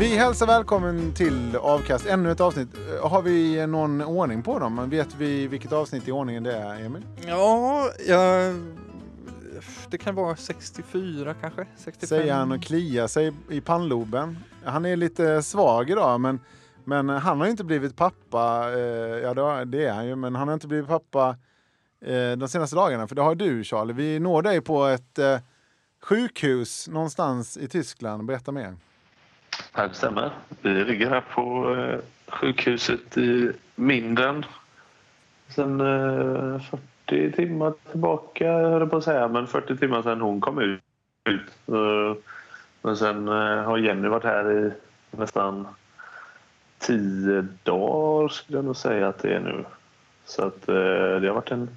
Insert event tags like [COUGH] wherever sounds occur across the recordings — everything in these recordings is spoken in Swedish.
Vi hälsar välkommen till Avkast, ännu ett avsnitt. Har vi någon ordning på dem? Vet vi vilket avsnitt i ordningen det är, Emil? Ja, jag... det kan vara 64 kanske? 65. Säger han och kliar sig i pannloben. Han är lite svag idag, men, men han har inte blivit pappa. Eh, ja, det- det är han ju, men han har inte blivit pappa eh, de senaste dagarna. För det har du, Charlie. Vi når dig på ett eh, sjukhus någonstans i Tyskland. Berätta mer. Ja, det stämmer. Vi ligger här på eh, sjukhuset i Minden sen eh, 40 timmar tillbaka, jag höll på att säga, men 40 timmar sedan hon kom ut. Eh, men sen har Jenny varit här i nästan tio dagar skulle jag nog säga att det är nu. Så att det har varit en,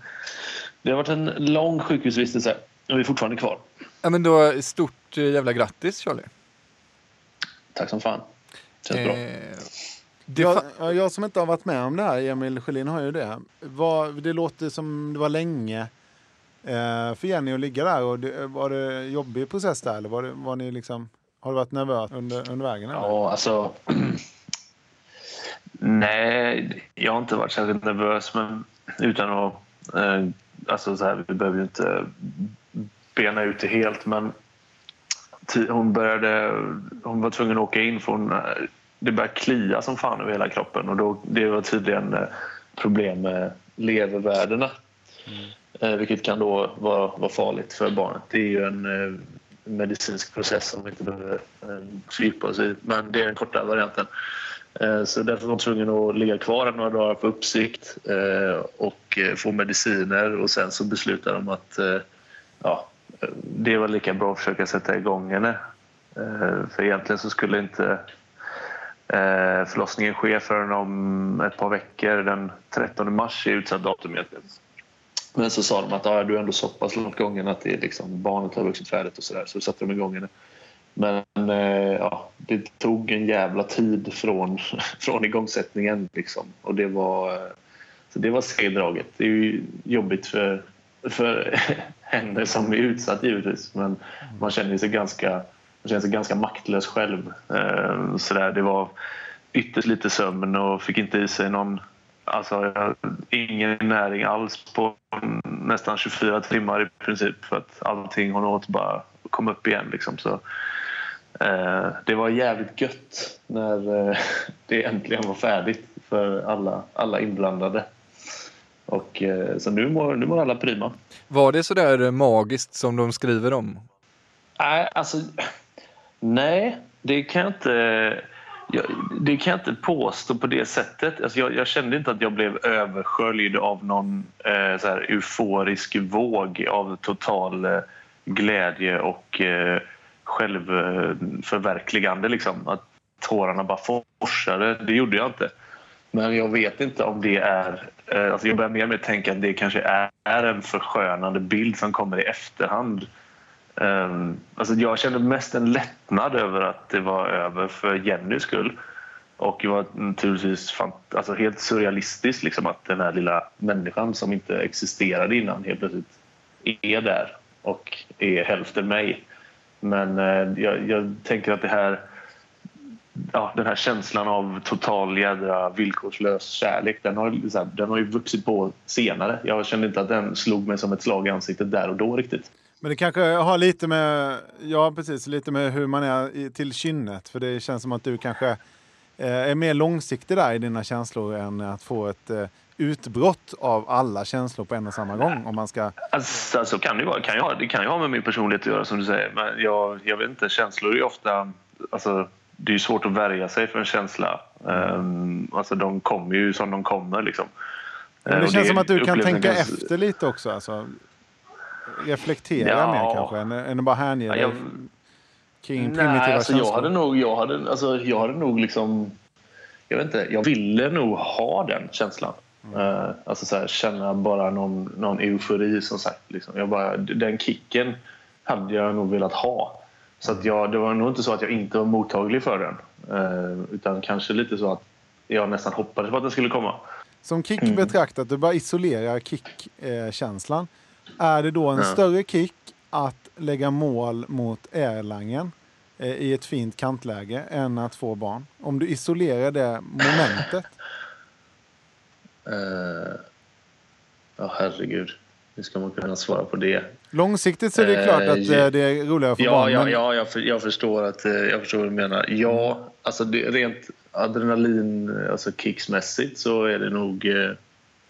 det har varit en lång sjukhusvistelse och vi är fortfarande kvar. Ja, men då, stort jävla grattis Charlie. Tack som fan. Känns bra. Eh, det Jag, jag som inte har varit med om det här, Emil Sjölin har ju det. Vad- det låter som det var länge eh, för Jenny att ligga där. Och det, var det jobbig process där? Eller var, det, var ni liksom, har du varit nervös under, under vägen? Eller? Ja, alltså... [CLEARS THROAT] Nej, jag har inte varit särskilt nervös, men utan att... Eh, alltså så här, vi behöver ju inte bena ut det helt, men hon började... Hon var tvungen att åka in för hon, det började klia som fan över hela kroppen och då, det var tydligen eh, problem med levervärdena. Eh, vilket kan då vara, vara farligt för barnet. Det är ju en eh, medicinsk process som vi inte behöver eh, fördjupa oss i. Men det är den korta varianten. Så därför var hon tvungen att ligga kvar några dagar på uppsikt och få mediciner och sen så beslutade de att ja, det var lika bra att försöka sätta igång henne. Eh, för egentligen så skulle inte eh, förlossningen ske förrän om ett par veckor. Den 13 mars är utsatt datum egentligen. Men så sa de att ah, du är ändå så pass långt gången att det är liksom, barnet har vuxit färdigt och sådär. Så satte de igång henne. Men eh, ja, det tog en jävla tid från, [LAUGHS] från igångsättningen. Liksom. Och det var, så det var segdraget. Det är ju jobbigt för, för [LAUGHS] henne som är utsatt givetvis. Men man känner sig ganska, man känner sig ganska maktlös själv. Ehm, Så där, det var ytterst lite sömn och fick inte i sig någon Alltså, jag, ingen näring alls på nästan 24 timmar i princip för att allting hon åt bara kom upp igen. Liksom. Så, eh, det var jävligt gött när eh, [LAUGHS] det äntligen var färdigt för alla, alla inblandade. Och, eh, så nu mår, nu mår alla prima. var det sådär magiskt som de skriver om? Nej, alltså... Nej, det kan jag inte... Jag, det kan jag inte påstå på det sättet. Alltså jag, jag kände inte att jag blev översköljd av någon eh, så här euforisk våg av total eh, glädje och eh, självförverkligande. Liksom. Att tårarna bara forsade. Det gjorde jag inte. Men jag vet inte om det är... Eh, alltså jag börjar mer och mer tänka att det kanske är, en förskönande bild som kommer i efterhand. Ehm, alltså jag kände mest en lättnad över att det var över för Jennys skull. Och det var naturligtvis alltså helt surrealistiskt liksom, att den här lilla människan som inte existerade innan helt plötsligt är där och är hälften mig. Men eh, jag, jag tänker att det här ja, den här känslan av total jädra villkorslös kärlek den har, här, den har ju vuxit på senare. Jag kände inte att den slog mig som ett slag i ansiktet där och då riktigt. Men det kanske har lite med, ja precis, lite med hur man är till kynnet. För det känns som att du kanske eh, är mer långsiktig där i dina känslor än att få ett eh, utbrott av alla känslor på en och samma gång. Om man ska... Alltså, alltså kan det, vara, kan jag, det kan ju ha med min personlighet att göra som du säger. Men jag, jag vet inte, känslor är ju ofta... Alltså, det är svårt att värja sig för en känsla. Um, alltså, de kommer ju som de kommer. Liksom. Men det Eh, och känns som att du kan tänka kan- efter lite också. Alltså, reflektera Ja. mer kanske än, än att bara hänge Ja, dig jag- kring primitiva Nej, alltså känslor. jag hade nog, jag hade, alltså jag hade nog liksom, jag vet inte, jag ville nog ha den känslan. Eh, alltså så här, känna bara någon, någon eufori som sagt. Liksom. Jag bara, den kicken hade jag nog velat ha. Så att jag, det var nog inte så att jag inte var mottaglig för den. Eh, utan kanske lite så att jag nästan hoppades på att den skulle komma. Som kick Mm. betraktat, du bara isolerar kick-känslan. är det då en Ja. större kick att lägga mål mot Erlangen eh, i ett fint kantläge än att få barn? Om du isolerar det momentet. Eh, Ja, herregud. Hur ska man kunna svara på det? Långsiktigt så är det Eh, klart att ja. eh, det är roligare få Ja, barn. ja, men ja jag, för, jag, förstår att, eh, jag förstår vad du menar. Ja, alltså det, rent adrenalin, alltså kicksmässigt så är det nog... eh,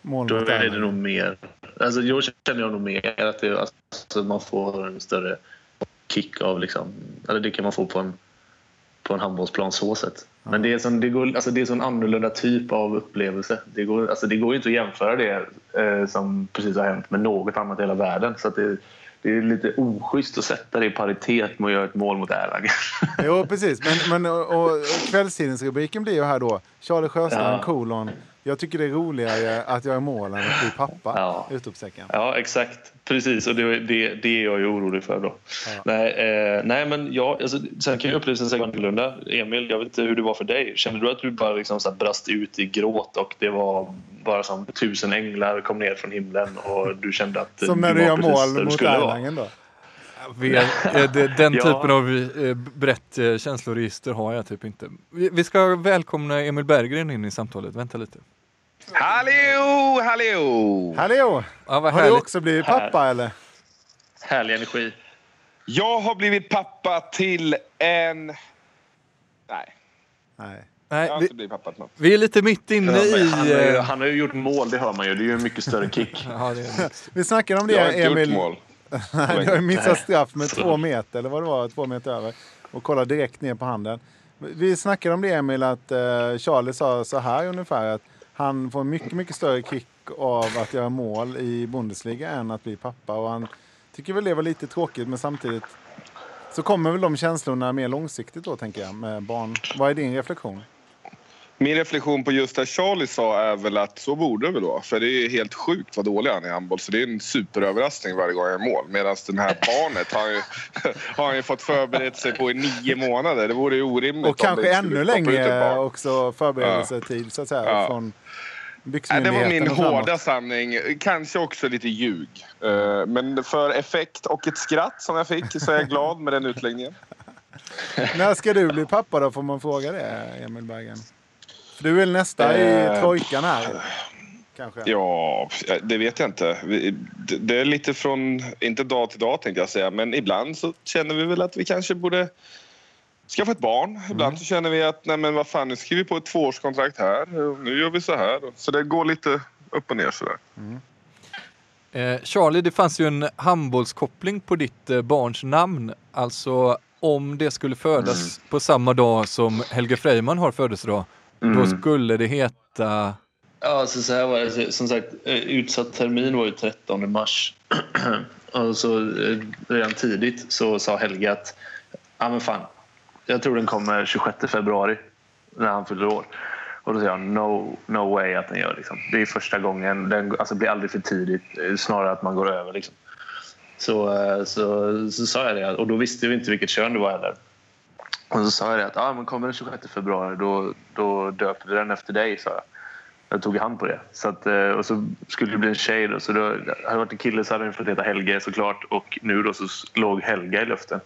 mål Då är det nog mer... Alltså då känner jag nog mer att det, alltså, man får en större kick av liksom... Eller det kan man få på en, på en handbollsplan så sätt. Men det är, det, går, alltså det är sån annorlunda typ av upplevelse. Det går, alltså det går ju inte att jämföra det eh, som precis har hänt med något annat i hela världen. Så det, det är lite oschysst att sätta det i paritet med att göra ett mål mot Erlangen. Jo, precis. Men, men och, och kvällstidningsrubriken blir ju här då. Charlie Sjöstrand, Ja. kolon. Jag tycker det är roligare att jag är mål än att bli pappa. Ja. Utropstecken. Ja, exakt. Precis, och det, det, det är jag ju orolig för. Då. Nej, eh, nej, men ja, alltså, sen kan ju upplevelsen vara annorlunda. Emil, jag vet inte hur det var för dig. Kände du att du bara liksom, så brast ut i gråt och det var bara som tusen änglar kom ner från himlen och du kände att Som när du gör mål mot? Erlangen då. Är- eh, Den [LAUGHS] Ja. typen av eh, brett eh, känsloregister har jag typ inte. Vi ska välkomna Emil Berggren in i samtalet. Vänta lite. Hallå, hallå! Hallå! Ja, vad Har du också blivit Här. pappa eller? Härlig energi. Jag har blivit pappa till en... Nej, Nej. Nej, vi, vi är lite mitt inne Ja, i... han, har ju, eh, han har ju gjort mål, det hör man ju. Det är ju en mycket större kick. [LAUGHS] Ja, det är, Vi snackade om det, Jag har inte Emil. [LAUGHS] du har missat straff med två meter, eller vad det var, två meter över. Och kolla direkt ner på handen. Vi snackade om det Emil, att eh, Charlie sa så här ungefär att han får mycket, mycket större kick av att göra mål i Bundesliga än att bli pappa. Och han tycker väl det var lite tråkigt, men samtidigt så kommer väl de känslorna mer långsiktigt då, tänker jag, med barn. Vad är din reflektion? Min reflektion på just det Charlie sa är väl att så borde det väl vara. För det är helt sjukt vad dålig han är i handboll. Så det är en superöverraskning varje gång jag gör mål. Medan den här barnet har han ju, [LAUGHS] har han ju fått förberett sig på i nio månader. Det vore ju orimligt Och kanske ännu längre också förberedelsetid, så att säga, Ja. från Nej, det var min hårda sanning. Kanske också lite ljug. Eh, Men för effekt och ett skratt som jag fick så är jag glad med den utläggningen. [LAUGHS] När ska du bli pappa då, får man fråga det, Emil Bergen? För du är väl nästa i Eh, trojkan här? Kanske? Ja, det vet jag inte. Det- är lite från, inte dag till dag tänkte jag säga, men ibland så känner vi väl att vi kanske borde skaffa ett barn. Ibland så känner vi att nej men vad fan, nu skriver vi på ett tvåårskontrakt här nu gör vi så här. Så det går lite upp och ner sådär. Eh, Charlie, det fanns ju en handbollskoppling på ditt eh, barns namn. Alltså om det skulle födas på samma dag som Helge Freiman har födelsedag, då Mm. skulle det heta... Ja, alltså så här var det. Som sagt, eh, utsatt termin var ju 13 mars. [CLEARS THROAT] och så eh, redan tidigt så sa Helge att ja men fan, jag tror den kommer 26 februari när han fyller år. Och då sa jag no, no way att den gör. Liksom. Det är första gången. Den alltså, blir aldrig för tidigt. Eh, Snarare att man går över. Liksom. Så, så, så sa jag det. Och då visste vi inte vilket kön det var heller. Och så sa jag det att ah, men kommer den 26 februari då, då döper vi den efter dig. sa jag. Jag tog hand på det. Så att, eh, och så skulle det bli en tjej. Då, så då, hade det varit en kille så hade den fått heta Helge såklart. Och nu då så låg Helga i luften.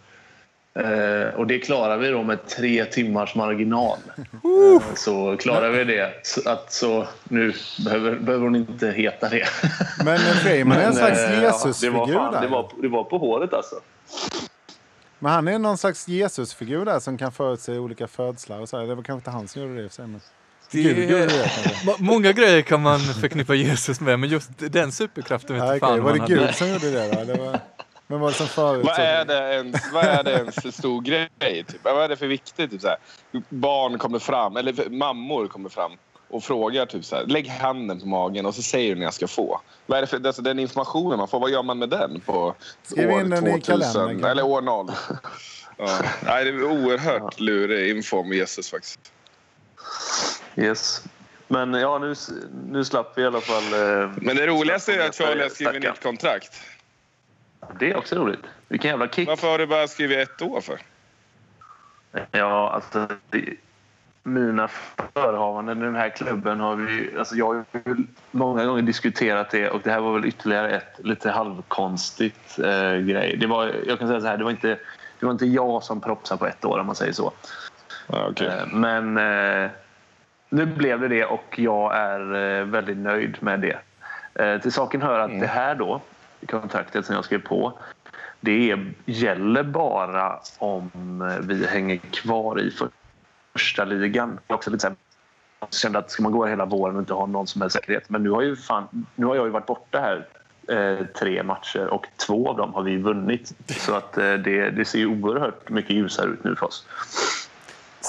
Eh, och det klarar vi då med tre timmars marginal. Eh, så klarar vi det. Så, att, så nu behöver, behöver hon inte heta det. Men Freeman är en slags eh, ja, det, Jesusfigur var fan, det, var, det var på håret alltså. Men han är någon slags Jesusfigur där som kan förutse olika födslar och så. här. Det var kanske inte han som gjorde det i och för sig, men Gud gjorde det [LAUGHS] Många grejer kan man förknippa Jesus med, men just den superkraften vet okej. fan Var vad det Gud hade. som gjorde det då? Det var... Men var det som förut? Vad är det ens, vad är det ens för stor grej? Typ? Vad är det för viktigt? Typ, så här? Barn kommer fram, eller mammor kommer fram och frågar typ så här, lägg handen på magen och så säger du när jag ska få. Vad är det för, alltså, den informationen man får, vad gör man med den på Skriv år in den i 2000? kalendern, kanske. eller år noll? [LAUGHS] Ja. Nej, det är oerhört lurig info om Jesus faktiskt. Yes. Men ja, nu, nu slapp vi i alla fall... Eh, Men det roligaste är att Charlie har skrivit nytt kontrakt. Det är också roligt. Vilken jävla kick. Varför har du bara skrivit ett år för? Ja, alltså... Det, mina förehavanden i den här klubben har vi... Alltså jag har ju många gånger diskuterat det och det här var väl ytterligare ett lite halvkonstigt eh, grej. Det var, jag kan säga så här, det var inte, det var inte jag som propsade på ett år om man säger så. Okej. Eh, Men eh, nu blev det det och jag är eh, väldigt nöjd med det. Eh, till saken hör att det här då, kontraktet som jag skrev på, det är, gäller bara om eh, vi hänger kvar i första ligan. Också lite så här, jag kände att ska man gå hela våren och inte ha någon som helst säkerhet. Men nu har, ju fan, nu har jag ju varit borta här eh, tre matcher och två av dem har vi vunnit. Så att eh, det, det ser ju oerhört mycket ljusare ut nu för oss.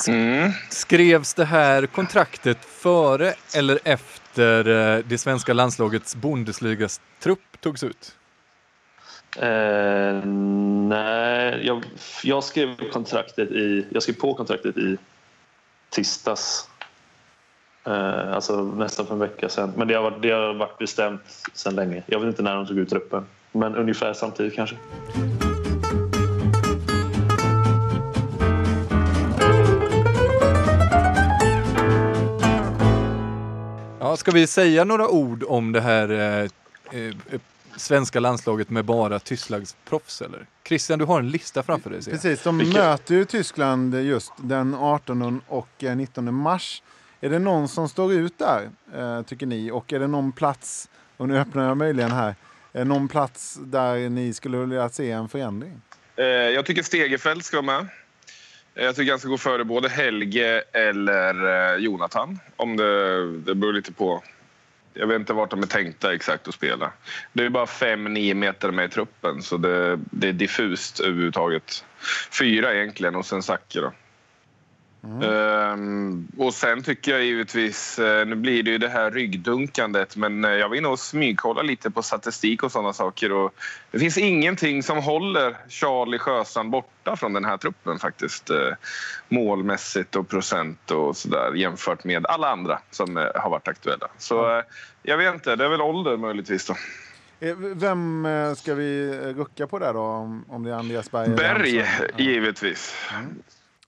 Mm. Skrevs det här kontraktet före eller efter eh, det svenska landslagets Bundesligas trupp togs ut? Eh, nej, jag, jag skrev kontraktet i... Jag skrev på kontraktet i tisdags. Eh, alltså nästan för en vecka sedan. Men det har, varit, det har varit bestämt sedan länge. Jag vet inte när de tog ut truppen. Men ungefär samtidigt kanske. Ja, ska vi säga några ord om det här eh, eh, svenska landslaget med bara tystlagsproffs eller? Christian, du har en lista framför dig. Precis, de Vilka- möter ju Tyskland just den 18 och eh, 19 mars. Är det någon som står ut där, eh, tycker ni? Och är det någon plats, och nu öppnar jag möjligen här, är det någon plats där ni skulle vilja se en förändring? Eh, jag tycker Stegerfeldt ska vara med. Eh, Jag tycker han ska gå före både Helge eller eh, Jonathan. Om det, det beror lite på. Jag vet inte vart de är tänkta exakt att spela. Det är bara 5-9 meter med i truppen så det, det är diffust överhuvudtaget. Fyra egentligen och sen Zacke då. Ehm, och sen tycker jag givetvis, eh, nu blir det ju det här ryggdunkandet men eh, jag vill nog smygkolla lite på statistik och sådana saker. Och det finns ingenting som håller Charlie Sjösand borta från den här truppen faktiskt. Eh, målmässigt och procent och sådär jämfört med alla andra som har varit aktuella. Så jag vet inte, det är väl ålder möjligtvis då. Vem ska vi rucka på där då? Om, det är Andreas Berg? Berg, Andersson? Ja.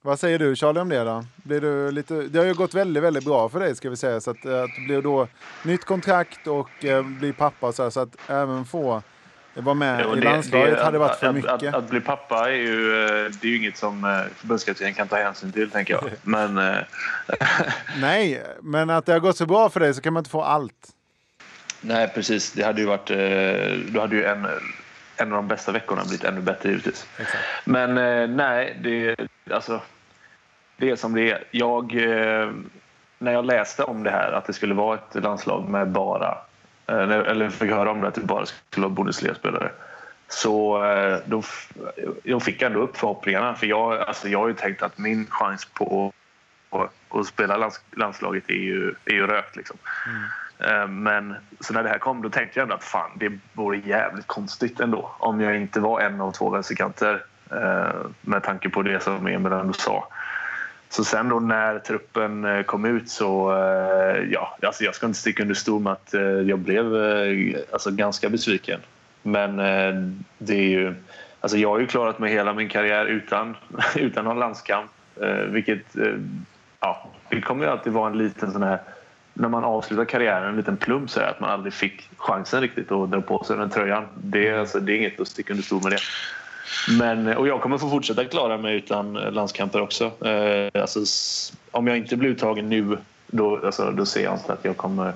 Vad säger du Charlie om det då? Blir du lite, det har ju gått väldigt, väldigt bra för dig ska vi säga. Så att, eh, att blir då nytt kontrakt och eh, bli pappa så, här, så att även få vara med Ja, i det- landslaget det- hade varit för att, mycket. Att, att, att bli pappa är ju, eh, det är ju inget som eh, förbundskaptenen kan ta hänsyn till, tänker jag. [LAUGHS] Men [LAUGHS] Nej, men att det har gått så bra för dig så kan man inte få allt. nej, precis. Det hade ju varit... Då hade ju en, en av de bästa veckorna blivit ännu bättre, givetvis. Exakt. Men eh, nej, det, alltså, det är som det är. Jag, eh, när jag läste om det här, att det skulle vara ett landslag med bara... eh, Eller fick höra om det, att det bara skulle vara Bundesliga-spelare. Så eh, då, f- jag fick ändå upp förhoppningarna. För jag, alltså, jag har ju tänkt att min chans på att, att spela lands, landslaget är ju, är ju rökt. Liksom. Eh, Eh, men så när det här kom då tänkte jag ändå att fan, det vore jävligt konstigt ändå om jag inte var en av två vänsterkanter eh, med tanke på det som Emil ändå sa. Så sen då när truppen eh, kom ut så, ja, alltså jag ska inte sticka under stol med att jag blev alltså ganska besviken. Men det är ju, alltså jag har ju klarat mig hela min karriär utan, [LAUGHS] utan någon landskamp. Vilket, ja, det kommer ju alltid vara en liten sån här, när man avslutar karriären, en liten plump så att man aldrig fick chansen riktigt att dra på sig den tröjan. Det, är- alltså, det är inget att sticka under stol med det. Men, och jag kommer få fortsätta klara mig utan landskamper också. Eh, alltså, om jag inte blir uttagen nu då, alltså, då ser jag inte att jag kommer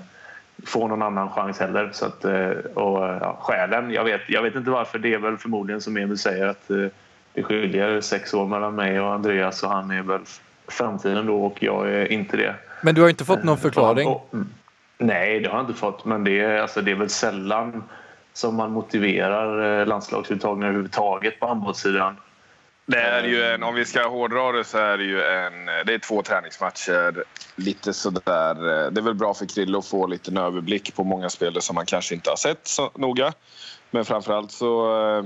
få någon annan chans heller. Så att, eh, och, ja, skälen, jag vet, jag vet inte varför. Det är väl förmodligen som Emil säger att eh, det skiljer sex år mellan mig och Andreas och han är väl framtiden då och jag är inte det. Men du har inte fått någon förklaring? Och, och, nej, det har jag inte fått. Men det är, alltså, det är väl sällan som man motiverar eh, landslagsuttagningar överhuvudtaget på handbollssidan. Det är ju en, om vi ska hårdra det så är det ju en, det är två träningsmatcher. Lite sådär, eh, det är väl bra för Krille att få lite en överblick på många spelare som man kanske inte har sett så noga. Men framförallt så, eh,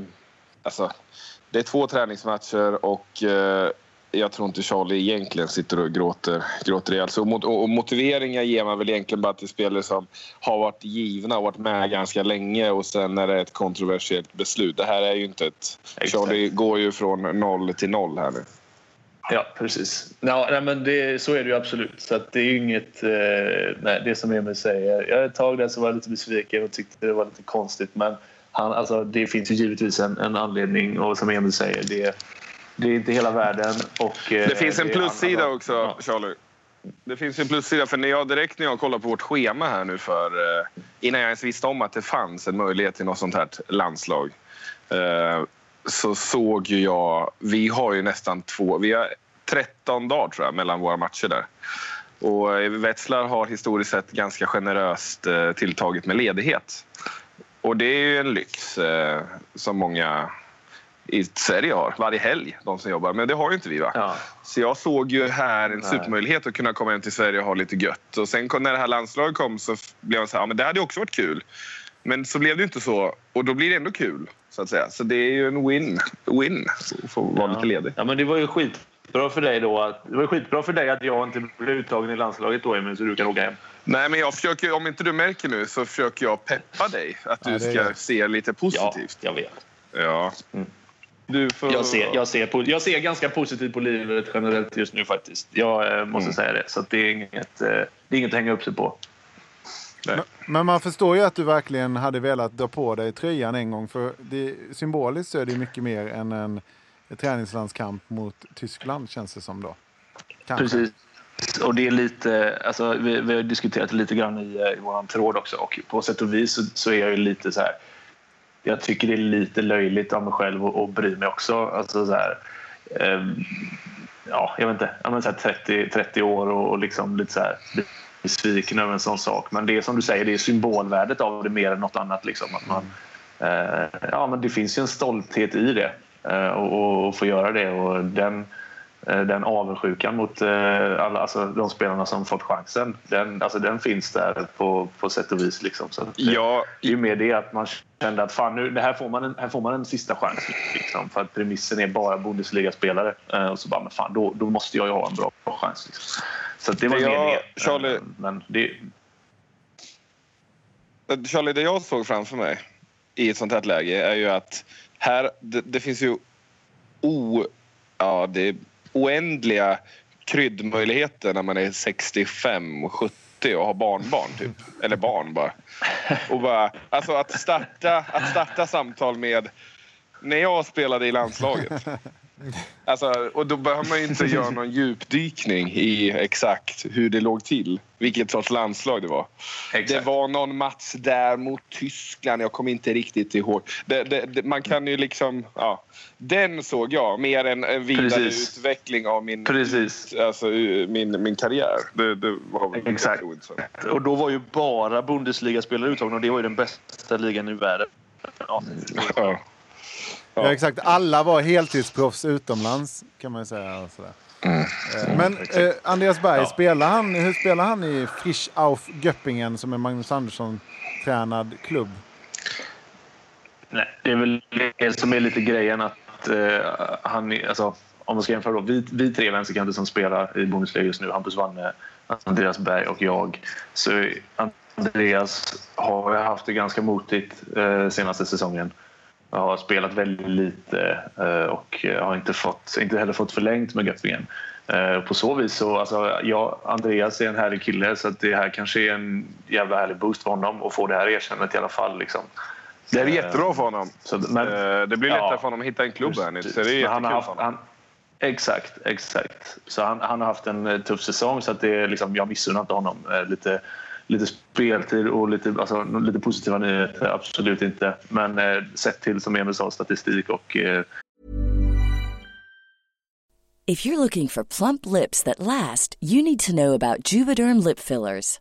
alltså, det är två träningsmatcher och jag tror inte Charlie egentligen sitter och gråter, gråter ihjäl sig. Och, och motiveringar ger man väl egentligen bara till spelare som har varit givna och varit med ganska länge och sen är det ett kontroversiellt beslut. Det här är ju inte ett... Exakt. Charlie går ju från noll till noll här nu. Ja, precis. Ja, nej, men det, så är det ju absolut. Så det är inget... Eh, nej, det som Emil säger. Jag, ett tag där så var jag lite besviken och tyckte det var lite konstigt. Men han, alltså, det finns ju givetvis en, en anledning och som Emil säger, det det är inte hela världen. Och, eh, det finns en plussida också, ja. Charlie. Det finns en plussida. För när jag, direkt när jag kollar på vårt schema här nu för eh, innan jag ens visste om att det fanns en möjlighet till något sånt här landslag eh, så såg ju jag... Vi har ju nästan två... Vi har 13 dagar tror jag mellan våra matcher där. Och Wetzlar har historiskt sett ganska generöst tilltaget med ledighet. Och det är ju en lyx som många i Sverige har varje helg, de som jobbar. Men det har ju inte vi. va? Ja. Så jag såg ju här en supermöjlighet att kunna komma hem till Sverige och ha lite gött. Och sen när det här landslaget kom så blev jag så här, ja, men det hade också varit kul. Men så blev det inte så och då blir det ändå kul. Så att säga. Så det är ju en win, win att få vara ja. lite ledig. Ja, men det var ju skitbra för dig då. Att, det var skitbra för dig att jag inte blev uttagen i landslaget då, Emil, så du kan åka hem. Nej, men jag försöker, om inte du märker nu så försöker jag peppa dig. Att du ja, ska se lite positivt. Ja, jag vet. Ja. Mm. Får... Jag, ser, jag, ser, jag ser ganska positivt på livet generellt just nu faktiskt. Jag eh, måste mm. säga det. Så det, är inget, eh, det är inget att hänga upp sig på. Men, men, man förstår ju att du verkligen hade velat dra på dig tröjan en gång. För det, symboliskt så är det mycket mer än en, en träningslandskamp mot Tyskland känns det som då. Kanske. Precis. Och det är lite, alltså, vi, vi har diskuterat det lite grann i, eh, i vår tråd också och på sätt och vis så, så är jag ju lite så här jag tycker det är lite löjligt av mig själv att bry mig också. Alltså så här, eh, ja, jag vet inte, jag menar så 30, 30 år och, och liksom lite så här besviken över en sån sak. Men det är som du säger, det är symbolvärdet av det mer än något annat. Liksom. Att man, eh, ja, men det finns ju en stolthet i det eh, och, och få göra det. Och den, Eh, den avundsjukan mot eh, alla, alltså de spelarna som fått chansen. Den, alltså den finns där på, på sätt och vis. Liksom. Så eh, ja. Det är mer det att man kände att fan, nu, här, får man en, här får man en sista chans. Liksom, för att premissen är bara Bundesliga-spelare. Och så bara, men fan, då, då måste jag ju ha en bra chans. Liksom. Så det var mer det. Charlie, men det. Charlie, det jag såg framför mig i ett sånt här läge är ju att här, det, det finns ju o... Ja, det oändliga kryddmöjligheter när man är 65 och 70 och har barnbarn, typ. Eller barn bara. Och bara alltså att starta, att starta samtal med när jag spelade i landslaget. Alltså, och då behöver man ju inte göra [LAUGHS] någon djupdykning i exakt hur det låg till. Vilket sorts landslag det var. Exakt. Det var någon match där mot Tyskland. Jag kommer inte riktigt ihåg. Det, det, det, man kan ju liksom... Ja, den såg jag mer än en vidareutveckling av min, Precis. Alltså, min, min karriär. Det, det var Exakt. Och då var ju bara Bundesliga-spelare uttagna och det var ju den bästa ligan i världen. Ja. ja. Ja. exakt. Alla var heltidsproffs utomlands kan man säga. Sådär. Mm. Eh, men eh, Andreas Berg, ja. spelar han, hur spelar han i Frisch auf Göppingen som är Magnus Andersson-tränad klubb? Nej, det är väl det som är lite grejen att eh, han, alltså, om man ska jämföra då, vi, vi tre vänsterkanter som spelar i Bundesliga just nu, Hampus Wanne, Andreas Berg och jag. Så Andreas har haft det ganska motigt eh, senaste säsongen. Jag har spelat väldigt lite eh, och har inte, fått, inte heller fått förlängt med Göppingen. Eh, på så vis så, alltså, jag, Andreas är en härlig kille så att det här kanske är en jävla härlig boost för honom att få det här erkännandet i alla fall. Liksom. Det är jättebra för honom. Så, men, Eh, det blir lättare ja, för honom att hitta en klubb här nu. Så det är jättekul han har för honom. han, Exakt, exakt. Så han, han har haft en tuff säsong så att det är liksom, jag missunnar inte honom lite, lite speltid och lite, alltså, lite positiva nyheter. Absolut inte. Men eh, sett till, som Emil sa, statistik och eh, If you're looking for plump lips that last, you need to know about Juvederm lip fillers.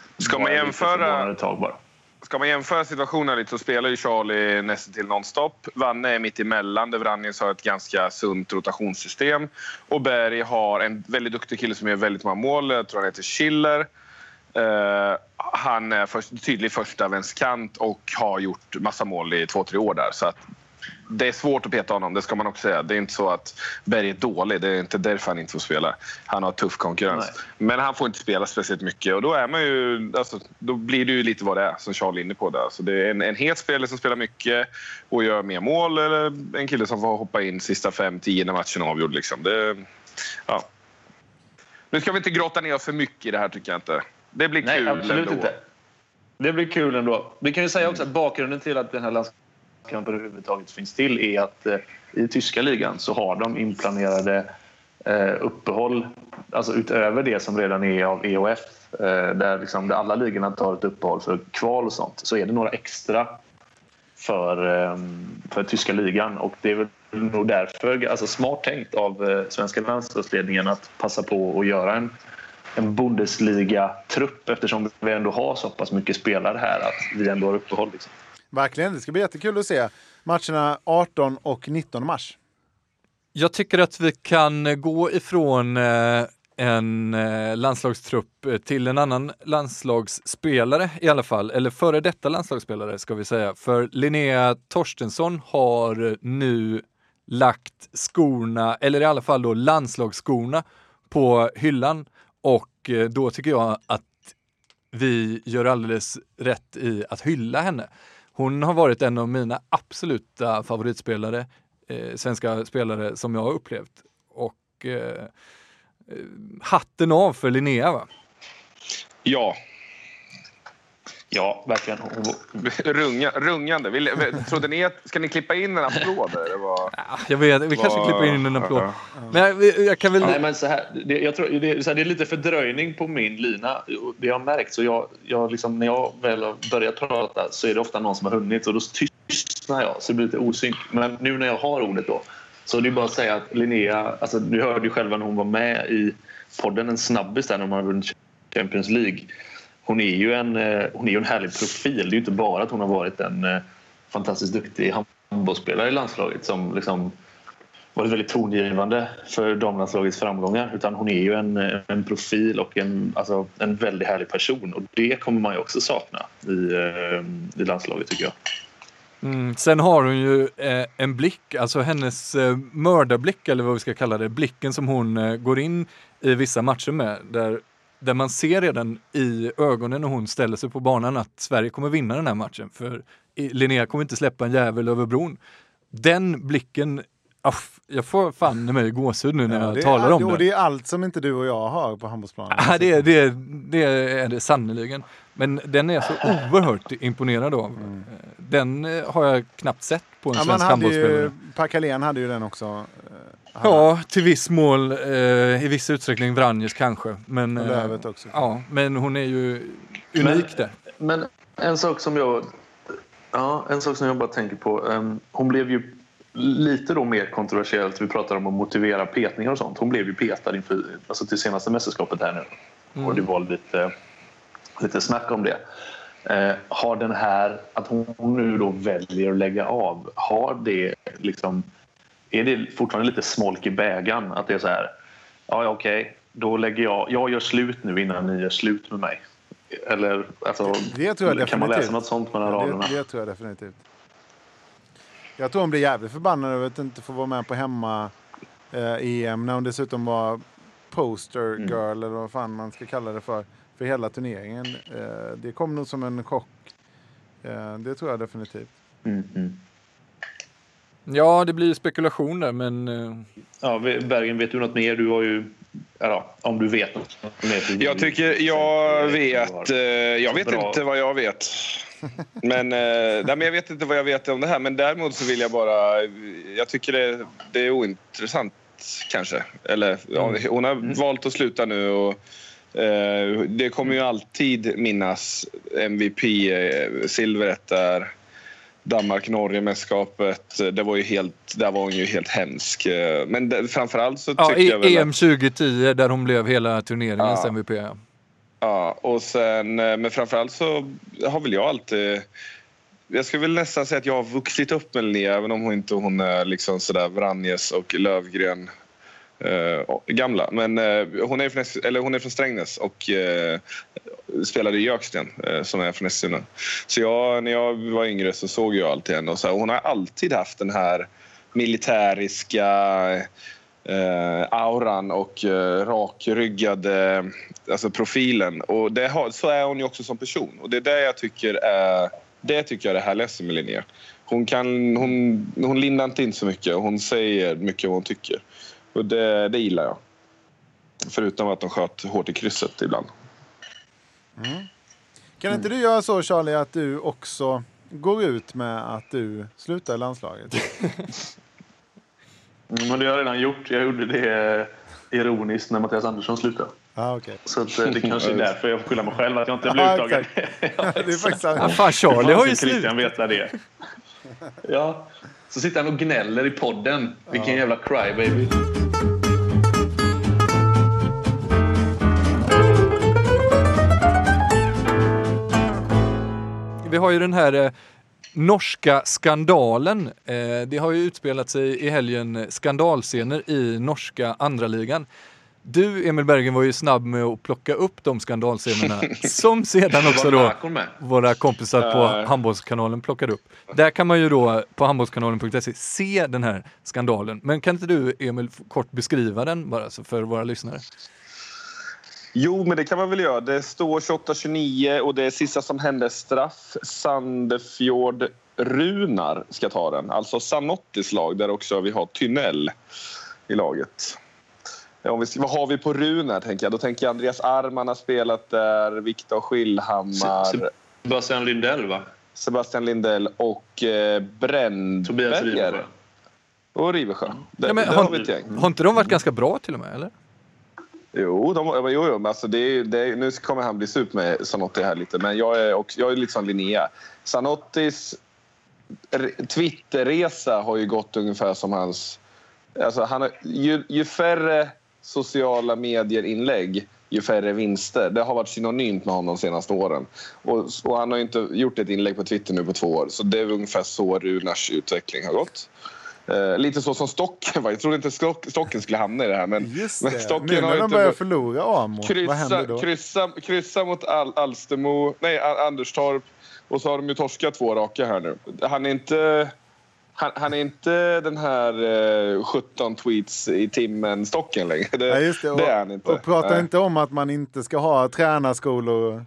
Ska man jämföra-. Ska man jämföra situationen lite så spelar ju Charlie nästan till nonstop. Vanne är mitt emellan där Vranjes har ett ganska sunt rotationssystem. Och Berg har en väldigt duktig kille som gör väldigt många mål. Jag tror han heter Schiller. Eh, han är först, tydlig första vänsterkant och har gjort massa mål i två, tre år där. Så att det är svårt att peta honom, det ska man också säga. Det är inte så att Berg är dålig, det är inte därför han inte får spela. Han har tuff konkurrens. Nej. Men han får inte spela speciellt mycket och då, är man ju, alltså, då blir det ju lite vad det är, som Charlie är inne på. Där. Så det är en, en het spelare som spelar mycket och gör mer mål eller en kille som får hoppa in sista fem, tio när matchen är avgjord. Liksom. Det, ja. Nu ska vi inte grotta ner oss för mycket i det här tycker jag inte. Det blir Nej, kul absolut ändå. inte. Det blir kul ändå. Vi kan ju säga också att bakgrunden till att den här landskampen överhuvudtaget finns till är att eh, i tyska ligan så har de inplanerade eh, uppehåll alltså utöver det som redan är av EOF eh, där, liksom, där alla ligorna tar ett uppehåll för kval och sånt så är det några extra för, eh, för tyska ligan och det är väl nog därför alltså smart tänkt av eh, svenska landslagsledningen att passa på att göra en en Bundesliga-trupp eftersom vi ändå har så pass mycket spelare här att vi ändå har uppehåll. Liksom. Verkligen, det ska bli jättekul att se matcherna 18 och 19 mars. Jag tycker att vi kan gå ifrån eh, en eh, landslagstrupp till en annan landslagsspelare i alla fall, eller före detta landslagsspelare ska vi säga. För Linnea Torstensson har nu lagt skorna, eller i alla fall då landslagsskorna, på hyllan och eh, då tycker jag att vi gör alldeles rätt i att hylla henne. Hon har varit en av mina absoluta favoritspelare, eh, svenska spelare som jag har upplevt. Och eh, eh hatten av för Linnea va? Ja, Ja, verkligen. Runga, rungande. Vill, trodde ni att, ska ni klippa in en applåd? var, Ah, Jag vet, vi kanske Vad- klipper in en applåd. Ja. Men jag, jag kan väl... Nej, men så här, det, jag tror, det, är så här, det är lite fördröjning på min lina. Det jag har märkt, så jag, jag liksom, när jag väl har börjat prata så är det ofta någon som har hunnit och då tystnar jag så det blir lite osynk. Men nu när jag har ordet då Så det är bara att säga att Linnea, alltså, du hörde ju själva när hon var med i podden, en snabbis där när man har vunnit Champions League. Hon är ju en, eh, hon är en härlig profil. Det är ju inte bara att hon har varit en eh, fantastiskt duktig handbollsspelare i landslaget som liksom varit väldigt tongivande för damlandslagets framgångar utan hon är ju en, eh, en profil och en, alltså, en väldigt härlig person och det kommer man ju också sakna i, i landslaget tycker jag. Mm, sen har hon ju eh, en blick, alltså hennes eh, mördarblick eller vad vi ska kalla det, blicken som hon eh, går in i vissa matcher med, där, där man ser redan i ögonen när hon ställer sig på banan att Sverige kommer vinna den här matchen. För Linnea kommer inte släppa en jävel över bron. Den blicken Aff, jag får fan i mig gåshud nu när ja, jag talar är, om det. Och det är allt som inte du och jag har på handbollsplanen. Ja, det, det, det är det sannerligen. Men den är jag så oerhört imponerad av. Mm. Den eh, har jag knappt sett på en ja, svensk handbollsspelare. Per Carlén hade ju den också. Eh, ja, till viss mål. Eh, I viss utsträckning Vranjes kanske. Men, Lövet också. Ja, men hon är ju unik men, där. Men en sak som jag Ja, en sak som jag bara tänker på. Um, hon blev ju lite då mer kontroversiellt. Vi pratar om att motivera petningar och sånt. Hon blev ju petad inför, alltså till senaste mästerskapet här nu. Mm. Och det var lite, lite snack om det. Eh, har den här, att hon nu då väljer att lägga av, har det liksom, är det fortfarande lite smolk i bägaren? Att det är så här, ja okej, okay, då lägger jag, jag gör slut nu innan ni gör slut med mig. Eller alltså, det tror jag kan man läsa något sånt mellan raderna? Det, det tror jag definitivt. Jag tror hon blir jävligt förbannad över att inte få vara med på hemma-EM eh, när hon dessutom var poster mm. girl mm. eller vad fan man ska kalla det för, för hela turneringen. Eh, det kom nog som en chock. Eh, det tror jag definitivt. Mm, mm. Ja, det blir spekulationer men... Eh, ja, Bergen, vet du något mer? Du har ju... Ja, om du vet något mer. Jag tycker jag vet... Eh, jag vet inte vad jag vet. Men, eh, [LAUGHS] nej, men jag vet inte vad jag vet om det här. Men däremot så vill jag bara... Jag tycker det, det är ointressant kanske. Eller, ja, mm. hon har mm. valt att sluta nu. Och, eh, det kommer ju alltid minnas MVP-silvret där. Danmark-Norge-mästerskapet. Det var ju helt, där var hon ju helt hemsk. Men det, framförallt så ja, tycker jag väl EM 2010 där hon blev hela turneringens ja. MVP. Ja, och sen, eh, men framförallt så har väl jag alltid... Jag skulle väl nästan säga att jag har vuxit upp med Linnea även om hon inte hon är liksom sådär Vranjes och Lövgren eh, gamla. Men eh, hon, är från, eller hon är från Strängnäs och eh, spelade i Jöksten eh, som är från Eskilstuna. Så jag, när jag var yngre så såg jag alltid henne och så här, hon har alltid haft den här militäriska Uh, auran och uh, rakryggade alltså profilen. Och det har, så är hon ju också som person. Och det är det jag tycker är det tycker jag är det härligaste med Linnea. Hon, kan, hon, hon lindar inte in så mycket och hon säger mycket vad hon tycker. Och det, det gillar jag. Förutom att de sköt hårt i krysset ibland. Mm. Kan inte du göra så Charlie att du också går ut med att du slutar i landslaget? [LAUGHS] Men det har jag redan gjort. Jag gjorde det ironiskt när Mattias Andersson slutade. Ah, okay. Så att, eh, det [LAUGHS] kanske är därför jag skylla mig själv att jag inte blev ah, uttagen. det är faktiskt ja, fan, Charlie har ju Christian det. [LAUGHS] Ja, så sitter han och gnäller i podden. Vilken jävla crybaby. Vi har ju den här eh, Norska skandalen. Eh, det har ju utspelat sig i helgen skandalscener i norska andra ligan. Du, Emil Bergen, var ju snabb med att plocka upp de skandalscenerna [LAUGHS] som sedan också då våra kompisar på Handbollskanalen plockade upp. Där kan man ju då på handbollskanalen.se se den här skandalen. Men kan inte du, Emil, kort beskriva den bara för våra lyssnare? Jo, men det kan man väl göra. Det står 28-29 och det är sista som hände straff. Sandefjord Runar ska ta den. Alltså Sanottis lag där också vi har Tynell i laget. Ja, om vi, vad har vi på Runar? Tänker jag. Då tänker jag Andreas Arman har spelat där, Viktor Skillhammar. Sebastian Lindell, va? Sebastian Lindell och eh, Brännberger. Tobias Rivesjö. Och Rivesjö. Det, ja, men, har, har, har inte de varit ganska bra till och med? eller? Jo, de, jo, jo men alltså det, det, nu kommer han bli sup med Sanotti här lite, men jag är, också, jag är lite som Linnea. Sanottis Twitterresa har ju gått ungefär som hans Alltså, han har, ju, ju färre sociala medier-inlägg, ju färre vinster. Det har varit synonymt med honom de senaste åren. Och, och han har inte gjort ett inlägg på Twitter nu på två år. Så det är ungefär så Runars utveckling har gått. Eh, lite så som Stocken var. Jag trodde inte Stock, Stocken skulle hamna i det här. Men, Just men det. Stocken Nu när de inte börjar förlora Amo, vad händer kryssa, då? kryssa, kryssa mot Al Alstermo, nej, Anderstorp och så har de ju torskat två raka här nu. Han är inte, han, han är inte den här eh, 17 tweets i timmen stocken längre. Det, Ja, just det. Och, det är han inte. och prata Nej. inte om att man inte ska ha tränarskolor.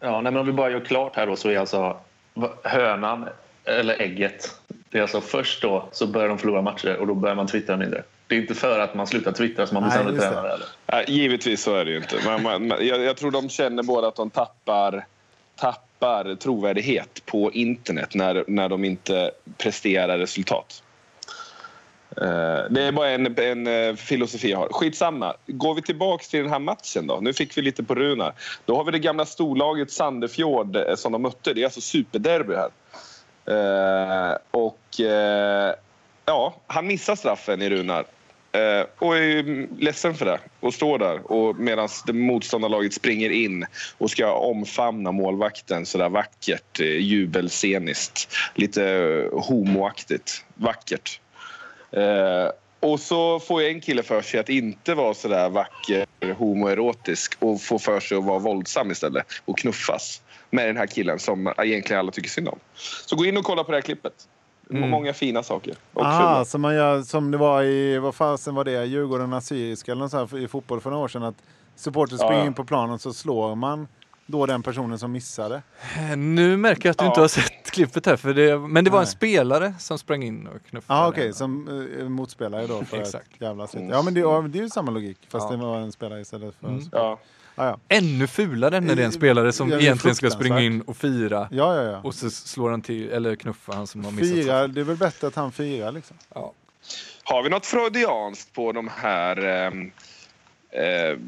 Ja, nej, men om vi bara gör klart här då så är alltså hönan eller ägget. Det är alltså först då så börjar de förlora matcher och då börjar man twittra mindre. Det är inte för att man slutar twittra som man blir Nej, sämre tränare. Eller? Nej, givetvis så är det ju inte. Men, man, man, jag, jag tror de känner båda att de tappar, tappar trovärdighet på internet när, när de inte presterar resultat. Eh, det är bara en, en eh, filosofi jag har. Skitsamma. Går vi tillbaka till den här matchen då. Nu fick vi lite på Runar. Då har vi det gamla storlaget Sandefjord eh, som de mötte. Det är alltså superderby här. Eh, och eh, ja, han missar straffen i Runar. Eh, och är ju ledsen för det. Och står där och medan motståndarlaget springer in och ska omfamna målvakten så där vackert, eh, jubelsceniskt. Lite eh, homoaktigt. Vackert. Eh, och så får en kille för sig att inte vara så där vacker, homoerotisk och får för sig att vara våldsam istället och knuffas med den här killen som egentligen alla tycker synd om. Så gå in och kolla på det här klippet. Mm. Många fina saker. Och Ah, som man gör som det var i, vad fasen var det, Djurgården Assyriska eller sånt här i fotboll för några år sedan. Att supporter springer ja. in på planen så slår man då den personen som missade. Eh, Nu märker jag att du Ja. inte har sett klippet här, för det, men det var en Nej. spelare som sprang in och knuffade. Ja ah, okej, den. som uh, motspelare då för [LAUGHS] Exakt. ett jävla sätt. Ja men det, det är ju samma logik fast Ja. det var en spelare istället för... Mm. Ja. Ah, ja. Ännu fulare när det är en Eh, spelare som ja, egentligen ska springa in och fira ja, ja, ja. och så slår han till, eller knuffar han som har missat. Fira, det är väl bättre att han firar liksom. Ja. Har vi något freudianskt på de här eh,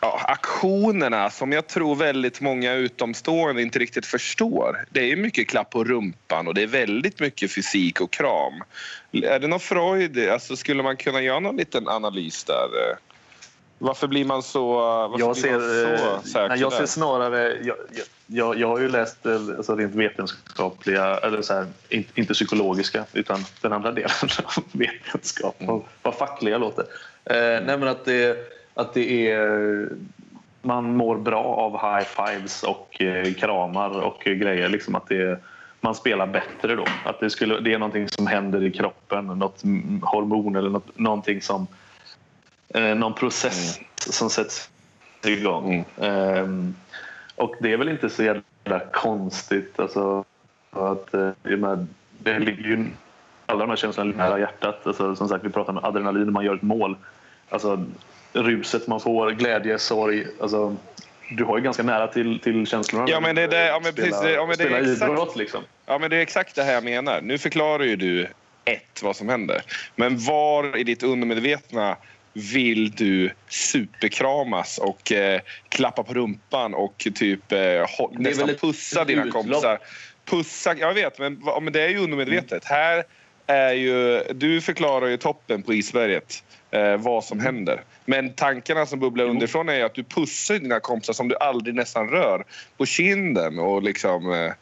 ja, aktionerna som jag tror väldigt många utomstående inte riktigt förstår? Det är mycket klapp på rumpan och det är väldigt mycket fysik och kram. Är det någon Freud? Alltså, skulle man kunna göra någon liten analys där? Varför blir man så, varför Jag blir man ser, så eh, säker nej, jag ser snarare... Jag, jag, jag, har ju läst eh, alltså, rent vetenskapliga, eller så här, in, inte psykologiska, utan den andra delen [LAUGHS] av vetenskap. Vad, vad fackliga låter. Eh, nej, men att det, att det är... Man mår bra av high fives och eh, kramar och grejer. Liksom att det, man spelar bättre då. Att det, skulle, det är någonting som händer i kroppen, något mm, hormon eller något, någonting som... Eh, någon process som sätts igång. Ehm, och det är väl inte så jävla konstigt. Alltså, att, eh, menar, det ligger ju, alla de här känslorna nära hjärtat. Alltså, som sagt, vi pratar om adrenalin när man gör ett mål. Alltså, ruset man får, glädje, sorg. Alltså, du har ju ganska nära till, till känslorna. Ja, men det är det- ja, men precis, det- ja, men det är exakt- idrott. Liksom. Ja, men det är exakt det här jag menar. Nu förklarar ju du ett, vad som händer. Men var i ditt undermedvetna vill du superkramas och eh, klappa på rumpan och typ eh, nästan pussa dina utlopp. kompisar? Pussa, jag vet, men, men det är ju undermedvetet. Här är ju, du förklarar ju toppen på isberget. Eh, vad som händer. Men tankarna som bubblar underifrån är ju att du pussar dina kompisar som du aldrig nästan rör på kinden och liksom...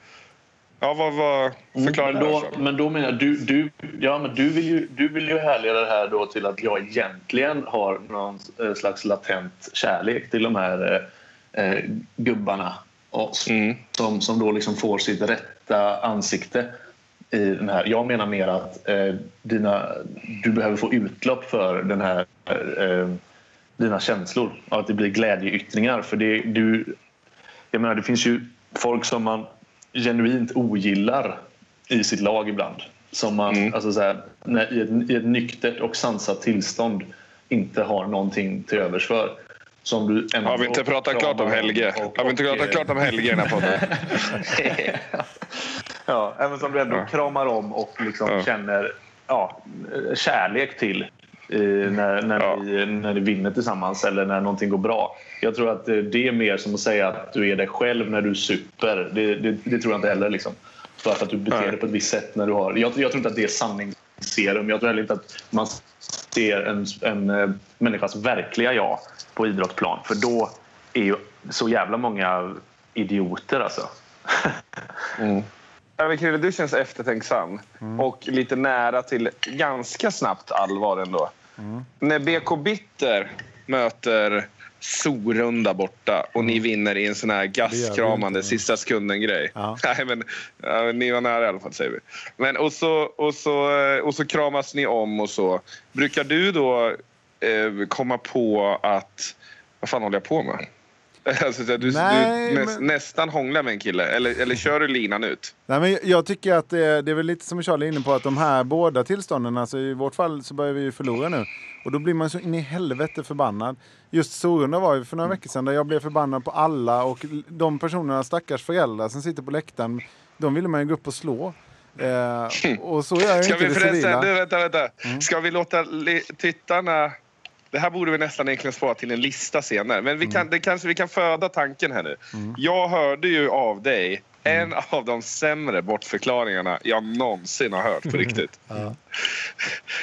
Eh, Ja, vad, vad förklara men, det då, men då menar jag, du, du, ja, men du, vill ju, du vill ju härleda det här då till att jag egentligen har någon eh, slags latent kärlek till de här eh, eh, gubbarna och, Mm. som, som då liksom får sitt rätta ansikte i den här. Jag menar mer att eh, dina, du behöver få utlopp för den här, eh, dina känslor. Att det blir glädjeyttringar. För det, du, jag menar, det finns ju folk som man genuint ogillar i sitt lag ibland. Som man Mm. alltså så här, när, i, ett, i ett nyktert och sansat tillstånd inte har någonting till övers för. Som du ändå Har vi inte pratat klart om Helge? och- Har vi inte och, pratat eh, klart om Helge i den här podden? [LAUGHS] ja, även som du ändå Ja. kramar om och liksom Ja. känner ja, kärlek till eh, när, när, Ja. ni, när ni vinner tillsammans eller när någonting går bra. Jag tror att eh, det är mer som att säga att du är dig själv när du super. Det, det, det tror jag inte heller. Liksom. För att, du beter Nej. dig på ett visst sätt när du har... Jag, jag tror inte att det är sanning. serum. Jag tror heller inte att man ser en, en eh, människas verkliga jag på idrottsplan. För då är ju så jävla många idioter alltså. [LAUGHS] Mm. Krille, du känns eftertänksam och lite nära till ganska snabbt allvar ändå. När BK Bitter möter Sorunda borta och ni vinner i en sån här gastkramande sista sekunden-grej. Ja. [LAUGHS] Nej, men ni var nära i alla fall, säger vi. Men, och, så, och, så, eh, och så kramas ni om och så. Brukar du då eh, komma på att... Vad fan håller jag på med? [LAUGHS] Alltså, du, du näs, men- nästan hånglar med en kille. Eller, eller kör du linan ut? Nej, men jag tycker att det, det är väl lite som Charlie är inne på att de här båda tillstånden, alltså i vårt fall så börjar vi ju förlora nu. Och då blir man så in i helvete förbannad. Just Sorunda var ju för några veckor sedan där jag blev förbannad på alla och de personerna, stackars föräldrar som sitter på läktaren, de ville man ju gå upp och slå. Eh, [LAUGHS] och så gör jag Ska inte vi det civila. du, vänta, vänta. Ska vi låta tittarna... Det här borde vi nästan egentligen spara till en lista senare. Men vi kan, det kanske vi kan föda tanken här nu. Jag hörde ju av dig en av de sämre bortförklaringarna jag någonsin har hört på riktigt. [LAUGHS] [LAUGHS]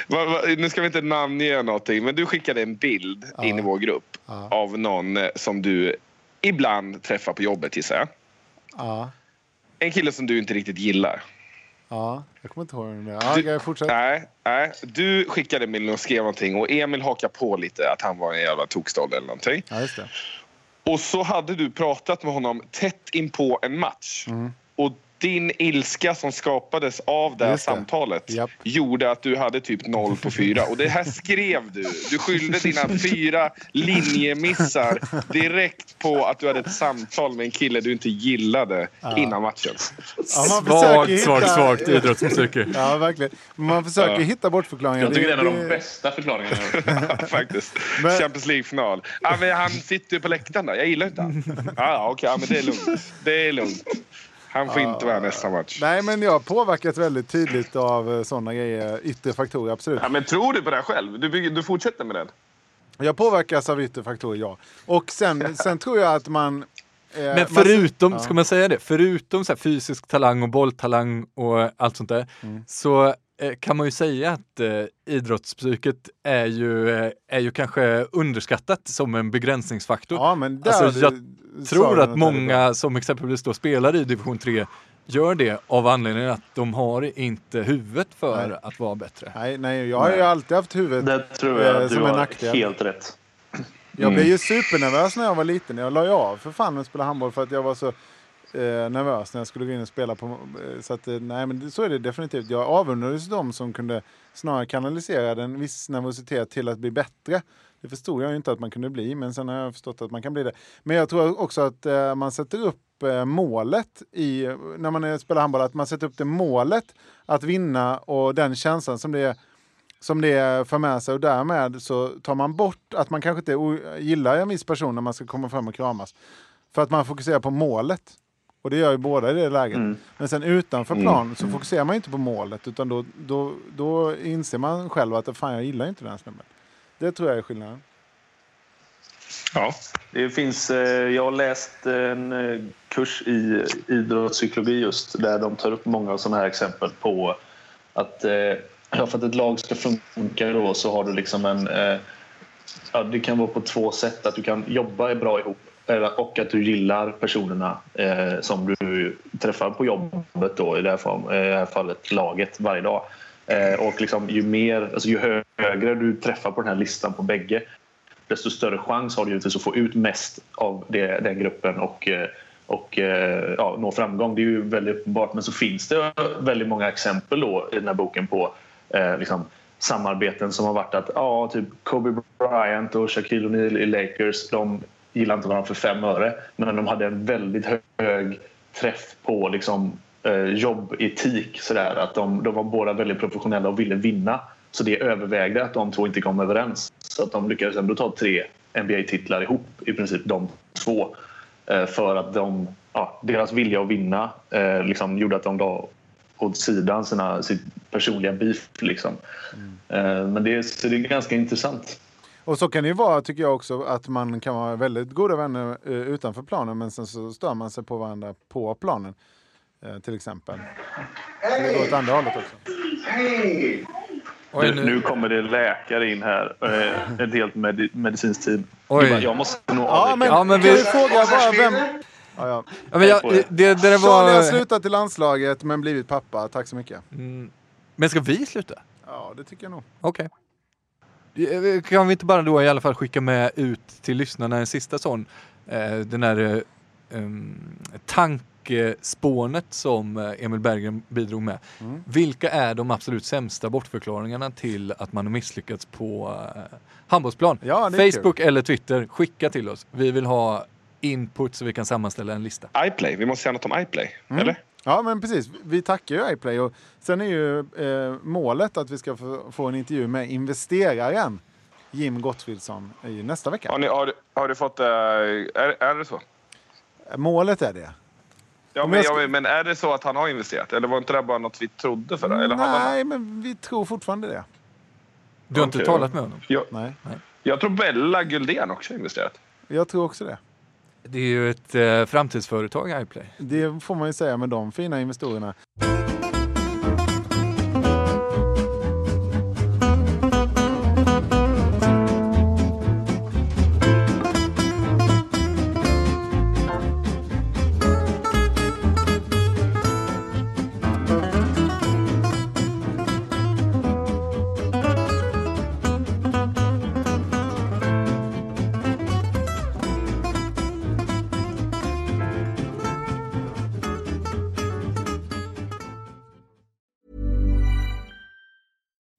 Va, va, nu ska vi inte namnge någonting, men du skickade en bild in i vår grupp av någon eh, som du ibland träffar på jobbet, gissar jag. Ja, En kille som du inte riktigt gillar. Ja, jag kommer inte ihåg den. Ja, okay, fortsätt. Nej, nej, du skickade Emil och skrev någonting och Emil hakade på lite att han var en jävla tokstolle eller någonting. Ja, just det. Och så hade du pratat med honom tätt in på en match. Mm. Och din ilska som skapades av det här Just det. samtalet Japp. gjorde att du hade typ noll på fyra. Och det här skrev du. Du skyllde dina fyra linjemissar direkt på att du hade ett samtal med en kille du inte gillade innan matchen. Ja, Svagt, svagt, hitta- svagt idrottspsyke. [LAUGHS] Ja, verkligen. Man försöker Ja. hitta bortförklaringar. Jag tycker det är en av de bästa förklaringarna jag. [LAUGHS] Faktiskt. Men- Champions League-final. Ja, han sitter ju på läktaren där. Jag gillar inte han. Ja, ja, okej, ja, men det är lugnt. Det är lugnt. Han får inte vara nästa match. Nej, men jag påverkas väldigt tydligt av sådana grejer. Yttre faktorer, absolut. Ja, men tror du på det själv? Du, bygger, du fortsätter med den? Jag påverkas av yttre faktorer, ja. Och sen, [LAUGHS] sen tror jag att man... eh, Men man- förutom, ja. ska man säga det, förutom så här fysisk talang och bolltalang och allt sånt där, Mm. så eh, kan man ju säga att eh, idrottspsyket är ju, eh, är ju kanske underskattat som en begränsningsfaktor. Ja, men där, Alltså, jag tror att många som exempelvis då spelar i division 3 gör det av anledningen att de har inte huvudet för Nej. att vara bättre. Nej, nej, jag har ju alltid haft huvudet Där tror jag eh, att du som en har nackdel. helt rätt. Jag blev ju supernervös när jag var liten. Jag la ju av för fan att spela handboll för att jag var så eh, nervös när jag skulle gå in och spela. På, eh, så att, eh, nej, men så är det definitivt. Jag avundades de som kunde snarare kanalisera en viss nervositet till att bli bättre. Det förstod jag ju inte att man kunde bli, men sen har jag förstått att man kan bli det. Men jag tror också att eh, man sätter upp eh, målet i, när man eh, spelar handboll, att man sätter upp det målet att vinna och den känslan som det är som det för med sig och därmed så tar man bort att man kanske inte gillar en viss person när man ska komma fram och kramas. För att man fokuserar på målet. Och det gör ju båda i det läget. Men sen utanför plan så fokuserar man inte på målet utan då, då, då inser man själv att fan jag gillar inte den här snubben. Det tror jag är skillnaden. Ja. Det finns, eh, jag har läst en eh, kurs i idrottspsykologi just där de tar upp många sådana här exempel på att eh, [CLEARS THROAT] för att ett lag ska funka då så har du liksom en... Ja, det kan vara på två sätt. Att du kan jobba bra ihop och att du gillar personerna eh, som du träffar på jobbet då, i det här, fall, i det här fallet laget varje dag. Eh, och liksom, ju, mer, alltså, ju högre du träffar på den här listan på bägge desto större chans har du givetvis att få ut mest av det, den gruppen och, eh, och eh, ja, nå framgång. Det är ju väldigt uppenbart. Men så finns det väldigt många exempel då i den här boken på eh, liksom, samarbeten som har varit att ja, typ Kobe Bryant och Shaquille O'Neal i Lakers de gillar inte varandra för fem öre men de hade en väldigt hög träff på liksom, eh, jobbetik. Sådär, att de, de var båda väldigt professionella och ville vinna. Så det övervägde att de två inte kom överens. Så att de lyckades ändå ta tre NBA-titlar ihop, i princip de två. Eh, för att de, ja, deras vilja att vinna eh, liksom, gjorde att de la åt sidan sina, sitt personliga beef. Liksom. Eh, men det, så det är ganska intressant. Och så kan det ju vara, tycker jag också, att man kan vara väldigt goda vänner eh, utanför planen men sen så stör man sig på varandra på planen. Eh, till exempel. Så det går åt andra hållet också. Oj, Nu, nu kommer det läkare in här. eh, Ett helt med, medicinskt team. Oj. Jag bara, Jag måste nog Ja, men. Ja, men vi- vi fråga bara vem... Ja, ja. Ja, men jag, det, det, det Charlie har var... slutat i landslaget men blivit pappa. Tack så mycket. Men ska vi sluta? Ja, det tycker jag nog. Okej. Eh, Kan vi inte bara då i alla fall skicka med ut till lyssnarna en sista sån, eh, den här eh, um, tankespånet som eh, Emil Berggren bidrog med. Mm. Vilka är de absolut sämsta bortförklaringarna till att man har misslyckats på eh, handbollsplan? Ja, Facebook eller Twitter, skicka till oss. Vi vill ha input så vi kan sammanställa en lista. iPlay, vi måste säga något om iPlay. Mm. Eller? Ja, men precis. Vi tackar ju iPlay och sen är ju eh, målet att vi ska få, få en intervju med investeraren Jim Gottfridsson i nästa vecka. Har, ni, har, har du fått... eh, är, är det så? Målet är det. Ja, men, jag ska- ja, men är det så att han har investerat? Eller var inte det bara något vi trodde för? Eller har han, Nej, men vi tror fortfarande det. Du har inte talat med honom? jag, Nej, jag tror Bella Guldén också har investerat. jag tror också det. Det är ju ett eh, framtidsföretag, iPlay. Det får man ju säga med de fina investorerna.